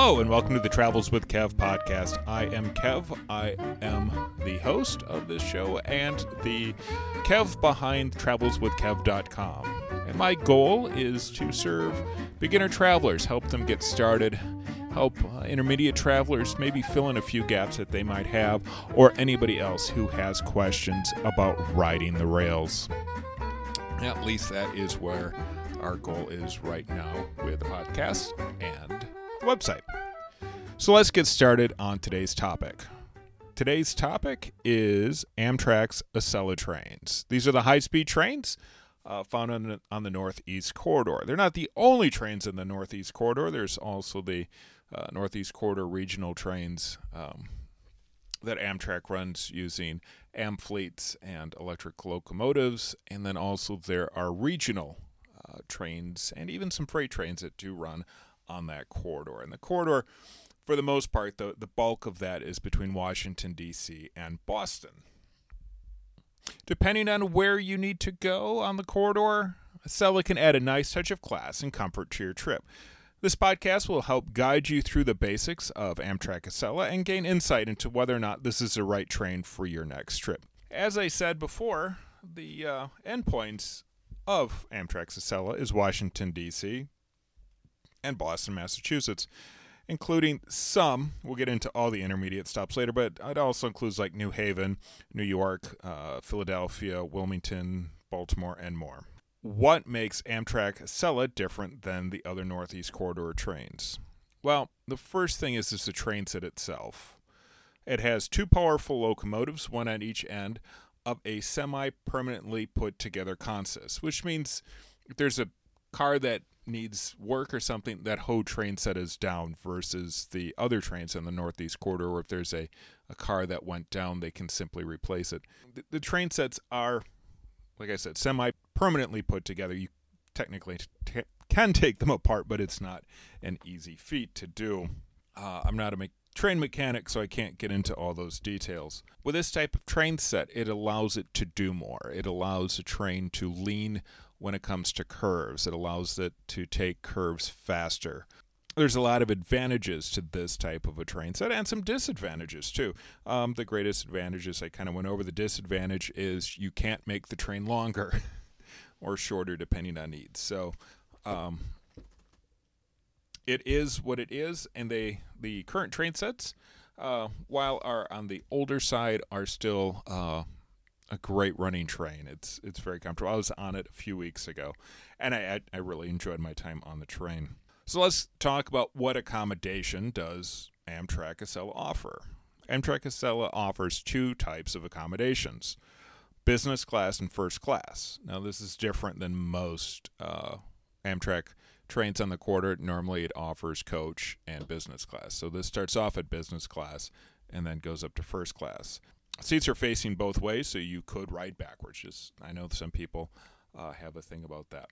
Hello, and welcome to the Travels with Kev podcast. I am Kev. I am the host of this show and the Kev behind travelswithkev.com. And my goal is to serve beginner travelers, help them get started, help uh, intermediate travelers maybe fill in a few gaps that they might have, or anybody else who has questions about riding the rails. At least that is where our goal is right now with the podcast and website. So let's get started on today's topic. Today's topic is Amtrak's Acela trains. These are the high speed trains uh, found on the, on the Northeast Corridor. They're not the only trains in the Northeast Corridor, there's also the uh, Northeast Corridor regional trains um, that Amtrak runs using Amfleets and electric locomotives. And then also there are regional uh, trains and even some freight trains that do run on that corridor. And the corridor, for the most part, the, the bulk of that is between Washington, D.C. and Boston. Depending on where you need to go on the corridor, a Acela can add a nice touch of class and comfort to your trip. This podcast will help guide you through the basics of Amtrak Acela and gain insight into whether or not this is the right train for your next trip. As I said before, the uh, endpoints of Amtrak Acela is Washington, D.C., and Boston, Massachusetts, including some. We'll get into all the intermediate stops later, but it also includes like New Haven, New York, uh, Philadelphia, Wilmington, Baltimore, and more. What makes Amtrak Acela different than the other Northeast Corridor trains? Well, the first thing is, is the train set itself. It has two powerful locomotives, one at each end of a semi permanently put together consist, which means if there's a car that needs work or something, that whole train set is down versus the other trains in the Northeast Corridor, or if there's a, a car that went down, they can simply replace it. The, the train sets are, like I said, semi permanently put together. You technically t- can take them apart, but it's not an easy feat to do. Uh, I'm not a me- train mechanic, so I can't get into all those details. With this type of train set, it allows it to do more. It allows a train to lean when it comes to curves. It allows it to take curves faster. There's a lot of advantages to this type of a train set and some disadvantages too. Um, the greatest advantages, I kind of went over. The disadvantage is you can't make the train longer or shorter depending on needs. So um, it is what it is, and they the current train sets, uh, while are on the older side, are still uh, a great running train. It's it's very comfortable. I was on it a few weeks ago, and I I really enjoyed my time on the train. So let's talk about what accommodation does Amtrak Acela offer. Amtrak Acela offers two types of accommodations: business class and first class. Now this is different than most uh, Amtrak trains on the quarter. Normally it offers coach and business class. So this starts off at business class and then goes up to first class seats are facing both ways, so you could ride backwards. Just I know some people uh, have a thing about that.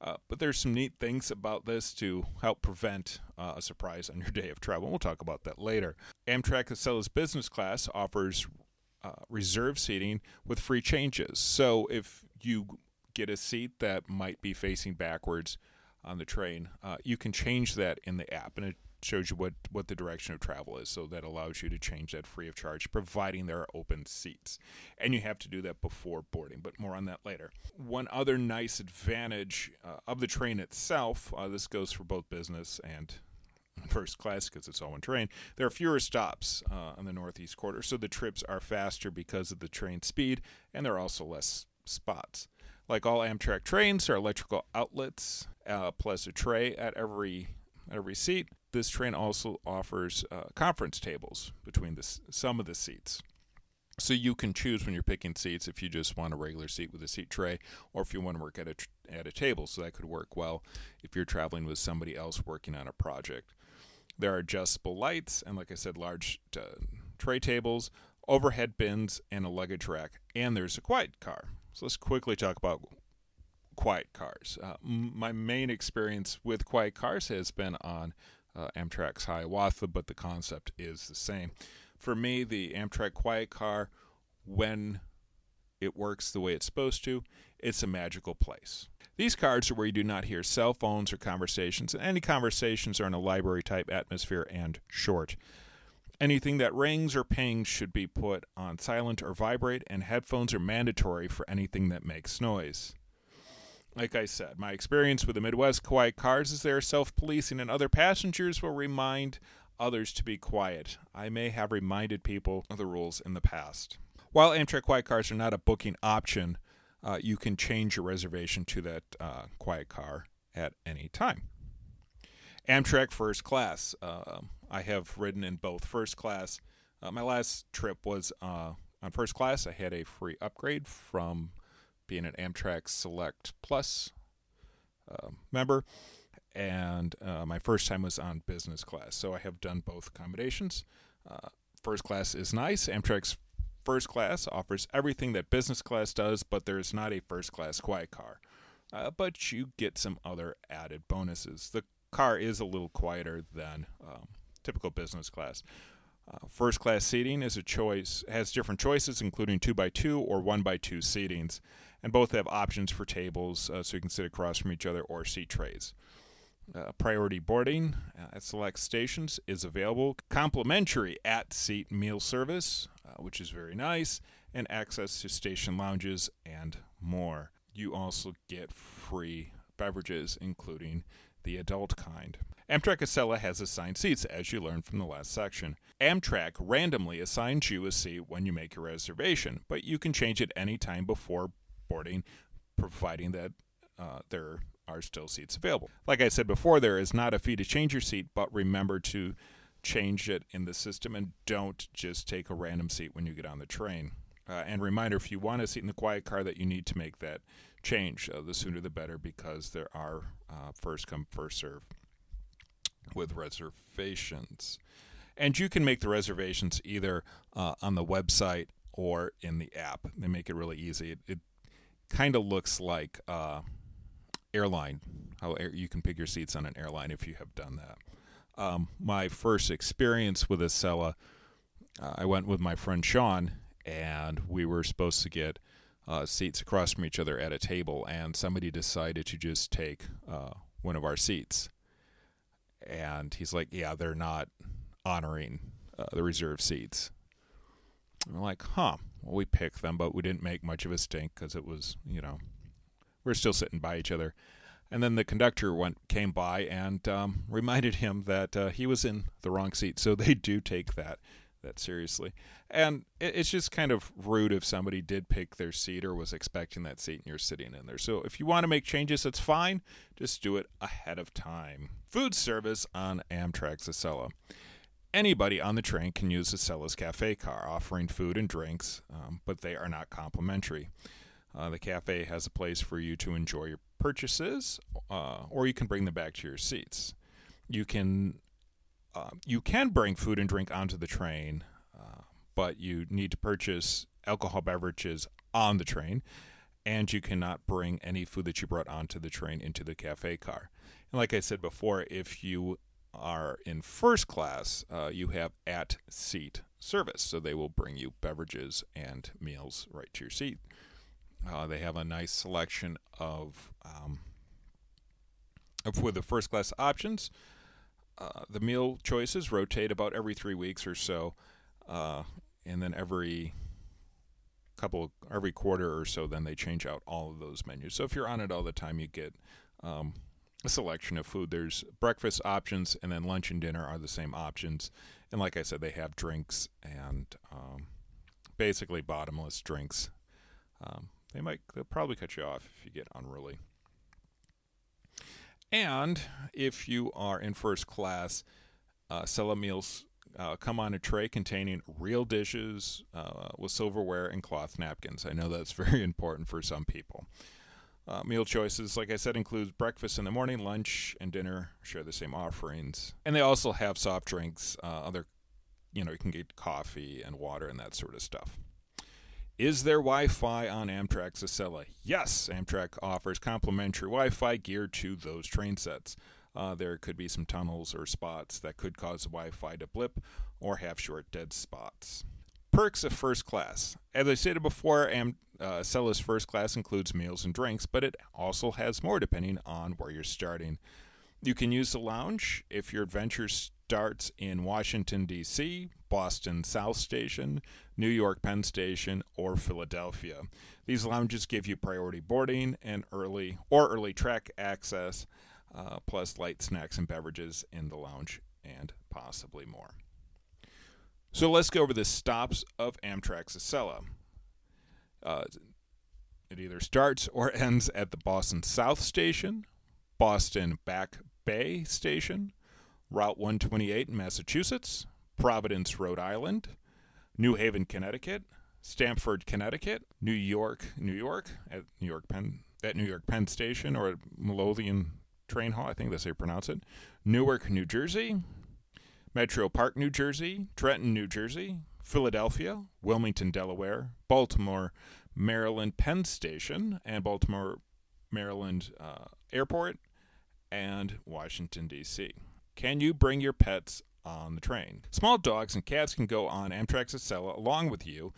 Uh, but there's some neat things about this to help prevent uh, a surprise on your day of travel. We'll talk about that later. Amtrak Acela's business class offers uh, reserve seating with free changes. So if you get a seat that might be facing backwards on the train, uh, you can change that in the app, and it shows you what, what the direction of travel is. So that allows you to change that free of charge, providing there are open seats. And you have to do that before boarding, but more on that later. One other nice advantage uh, of the train itself, uh, this goes for both business and first class because it's all one train. There are fewer stops uh, on the Northeast Corridor, so the trips are faster because of the train speed, and there are also less spots. Like all Amtrak trains, there are electrical outlets uh, plus a tray at every at every seat this train also offers uh, conference tables between the, some of the seats. So you can choose when you're picking seats if you just want a regular seat with a seat tray or if you want to work at a, at a table. So that could work well if you're traveling with somebody else working on a project. There are adjustable lights and, like I said, large uh, tray tables, overhead bins, and a luggage rack. And there's a quiet car. So let's quickly talk about quiet cars. Uh, my main experience with quiet cars has been on uh, Amtrak's Hiawatha, but the concept is the same. For me, the Amtrak Quiet Car, when it works the way it's supposed to. It's a magical place. These cards are where you do not hear cell phones or conversations, and any conversations are in a library type atmosphere and short. Anything that rings or pings should be put on silent or vibrate, and headphones are mandatory for anything that makes noise. Like I said, my experience with the Midwest Quiet cars is they are self policing, and other passengers will remind others to be quiet. I may have reminded people of the rules in the past. While Amtrak Quiet cars are not a booking option, uh, you can change your reservation to that uh, quiet car at any time. Amtrak First Class. Uh, I have ridden in both first class. Uh, my last trip was uh, on first class. I had a free upgrade from being an Amtrak Select Plus uh, member, and uh, my first time was on business class. So I have done both accommodations. Uh, first class is nice. Amtrak's first class offers everything that business class does, but there is not a first class quiet car. Uh, but you get some other added bonuses. The car is a little quieter than um, typical business class. Uh, first class seating is a choice has different choices, including two by two or one by two seatings, and both have options for tables, uh, so you can sit across from each other or seat trays. Uh, priority boarding uh, at select stations is available. Complimentary at seat meal service, uh, which is very nice, and access to station lounges and more. You also get free beverages, including the adult kind. Amtrak Acela has assigned seats, as you learned from the last section. Amtrak randomly assigns you a seat when you make your reservation, but you can change it any time before boarding, providing that uh, there are still seats available. Like I said before, there is not a fee to change your seat, but remember to change it in the system and don't just take a random seat when you get on the train. Uh, and reminder if you want a seat in the quiet car, that you need to make that change. Uh, the sooner the better because there are uh, first come, first serve with reservations. And you can make the reservations either uh, on the website or in the app. They make it really easy. It, it kind of looks like uh, airline, how air, you can pick your seats on an airline if you have done that. Um, my first experience with Acela, uh, I went with my friend Sean, and we were supposed to get uh, seats across from each other at a table, and somebody decided to just take uh, one of our seats. And he's like, "Yeah, they're not honoring uh, the reserved seats." And I'm like, "Huh." Well, we picked them, but we didn't make much of a stink because it was, you know, we are still sitting by each other. And then the conductor went came by and um, reminded him that uh, he was in the wrong seat. So they do take that that seriously. And it's just kind of rude if somebody did pick their seat or was expecting that seat and you're sitting in there. So if you want to make changes, that's fine. Just do it ahead of time. Food service on Amtrak's Acela. Anybody on the train can use Acela's cafe car, offering food and drinks, um, but they are not complimentary. Uh, the cafe has a place for you to enjoy your purchases, uh, or you can bring them back to your seats. You can um, you can bring food and drink onto the train, uh, but you need to purchase alcohol beverages on the train, and you cannot bring any food that you brought onto the train into the cafe car. And like I said before, if you are in first class, uh, you have at seat service, so they will bring you beverages and meals right to your seat. Uh, they have a nice selection of um, for the first class options. Uh, the meal choices rotate about every three weeks or so, uh, and then every couple every quarter or so, then they change out all of those menus. So if you're on it all the time, you get um, a selection of food. There's breakfast options, and then lunch and dinner are the same options. And like I said, they have drinks and um, basically bottomless drinks. Um, they might they'll probably cut you off if you get unruly. And if you are in first class, uh, meals uh, come on a tray containing real dishes uh, with silverware and cloth napkins. I know that's very important for some people. Uh, meal choices, like I said, includes breakfast in the morning, lunch, and dinner share the same offerings. And they also have soft drinks, uh, other, you know, you can get coffee and water and that sort of stuff. Is there Wi Fi on Amtrak's Acela? Yes, Amtrak offers complimentary Wi Fi geared to those train sets. Uh, there could be some tunnels or spots that could cause Wi Fi to blip or have short dead spots. Perks of first class. As I stated before, Am- Uh, first class includes meals and drinks, but it also has more depending on where you're starting. You can use the lounge if your adventure starts in Washington, D.C., Boston South Station, New York Penn Station, or Philadelphia. These lounges give you priority boarding and early or early track access, uh, plus light snacks and beverages in the lounge, and possibly more. So let's go over the stops of Amtrak's Acela. Uh, it either starts or ends at the Boston South Station, Boston Back Bay Station, Route 128 in Massachusetts, Providence, Rhode Island, New Haven, Connecticut, Stamford, Connecticut, New York, New York at New York Penn at New York Penn Station or at Midlothian Train Hall, I think that's how you pronounce it. Newark, New Jersey, Metro Park, New Jersey, Trenton, New Jersey, Philadelphia, Wilmington, Delaware, Baltimore, Maryland Penn Station, and Baltimore, Maryland uh, Airport, and Washington, D.C. Can you bring your pets on the train? Small dogs and cats can go on Amtrak's Acela along with you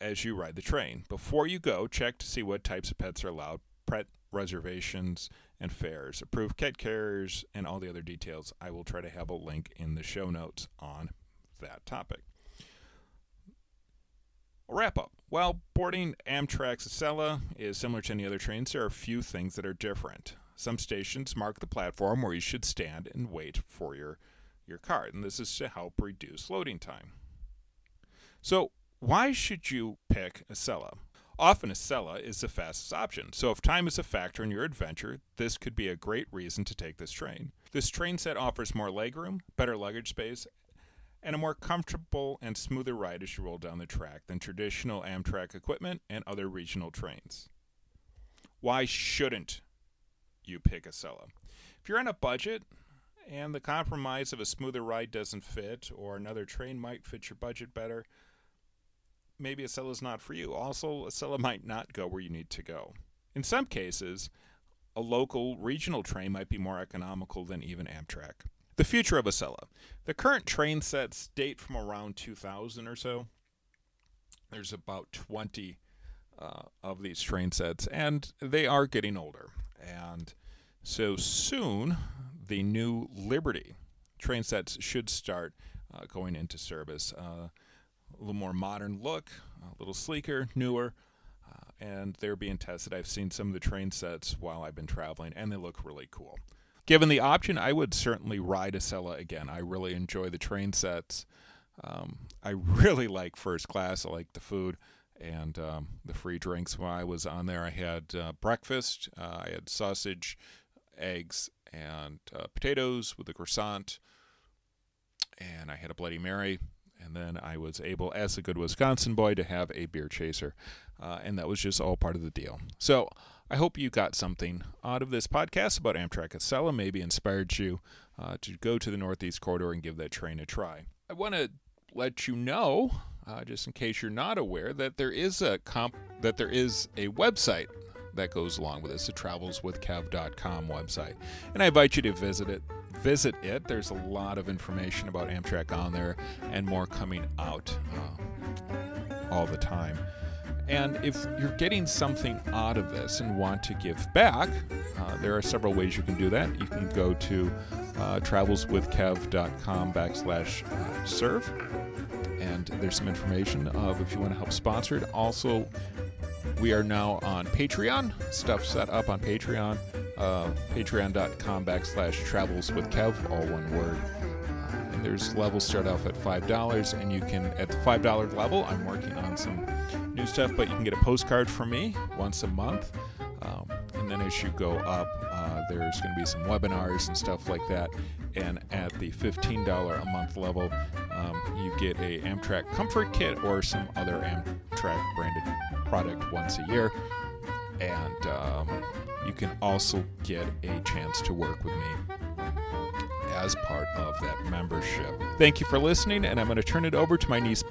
as you ride the train. Before you go, check to see what types of pets are allowed, pet reservations and fares, approved cat carriers, and all the other details. I will try to have a link in the show notes on that topic. A wrap up. While boarding Amtrak's Acela is similar to any other trains, there are a few things that are different. Some stations mark the platform where you should stand and wait for your, your card, and this is to help reduce loading time. So, why should you pick Acela? Often Acela is the fastest option, so if time is a factor in your adventure, this could be a great reason to take this train. This train set offers more legroom, better luggage space, and a more comfortable and smoother ride as you roll down the track than traditional Amtrak equipment and other regional trains. Why shouldn't you pick Acela? If you're on a budget and the compromise of a smoother ride doesn't fit, or another train might fit your budget better, maybe Acela is not for you. Also, Acela might not go where you need to go. In some cases, a local regional train might be more economical than even Amtrak. The future of Acela. The current train sets date from around 2000 or so. There's about 20 uh, of these train sets, and they are getting older. And so soon, the new Liberty train sets should start uh, going into service. Uh, a little more modern look, a little sleeker, newer, uh, and they're being tested. I've seen some of the train sets while I've been traveling, and they look really cool. Given the option, I would certainly ride Acela again. I really enjoy the train sets. Um, I really like first class. I like the food and um, the free drinks. While I was on there, I had uh, breakfast. Uh, I had sausage, eggs, and uh, potatoes with a croissant, and I had a Bloody Mary and then I was able, as a good Wisconsin boy, to have a beer chaser. Uh, and that was just all part of the deal. So I hope you got something out of this podcast about Amtrak Acela, maybe inspired you uh, to go to the Northeast Corridor and give that train a try. I want to let you know, uh, just in case you're not aware, that there is a comp that there is a website that goes along with this, the travelswithkev.com website. And I invite you to visit it visit it. There's a lot of information about Amtrak on there and more coming out uh, all the time. And if you're getting something out of this and want to give back, uh, there are several ways you can do that. You can go to uh, travelswithkev.com backslash uh, serve, and there's some information of if you want to help sponsor it. Also, we are now on Patreon, stuff set up on Patreon uh, patreon.com backslash travels with Kev, all one word. Uh, and there's levels start off at $5, and you can, at the $5 level, I'm working on some new stuff, but you can get a postcard from me once a month. Um, and then as you go up, uh, there's going to be some webinars and stuff like that. And at the $15 a month level, um, you get a Amtrak Comfort Kit or some other Amtrak branded product once a year. And um, you can also get a chance to work with me as part of that membership. Thank you for listening, and I'm going to turn it over to my niece,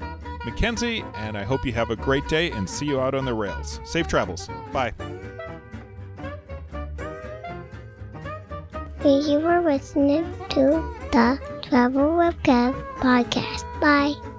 Mackenzie, and I hope you have a great day and see you out on the rails. Safe travels. Bye. Thank you for listening to the Travel Kev podcast. Bye.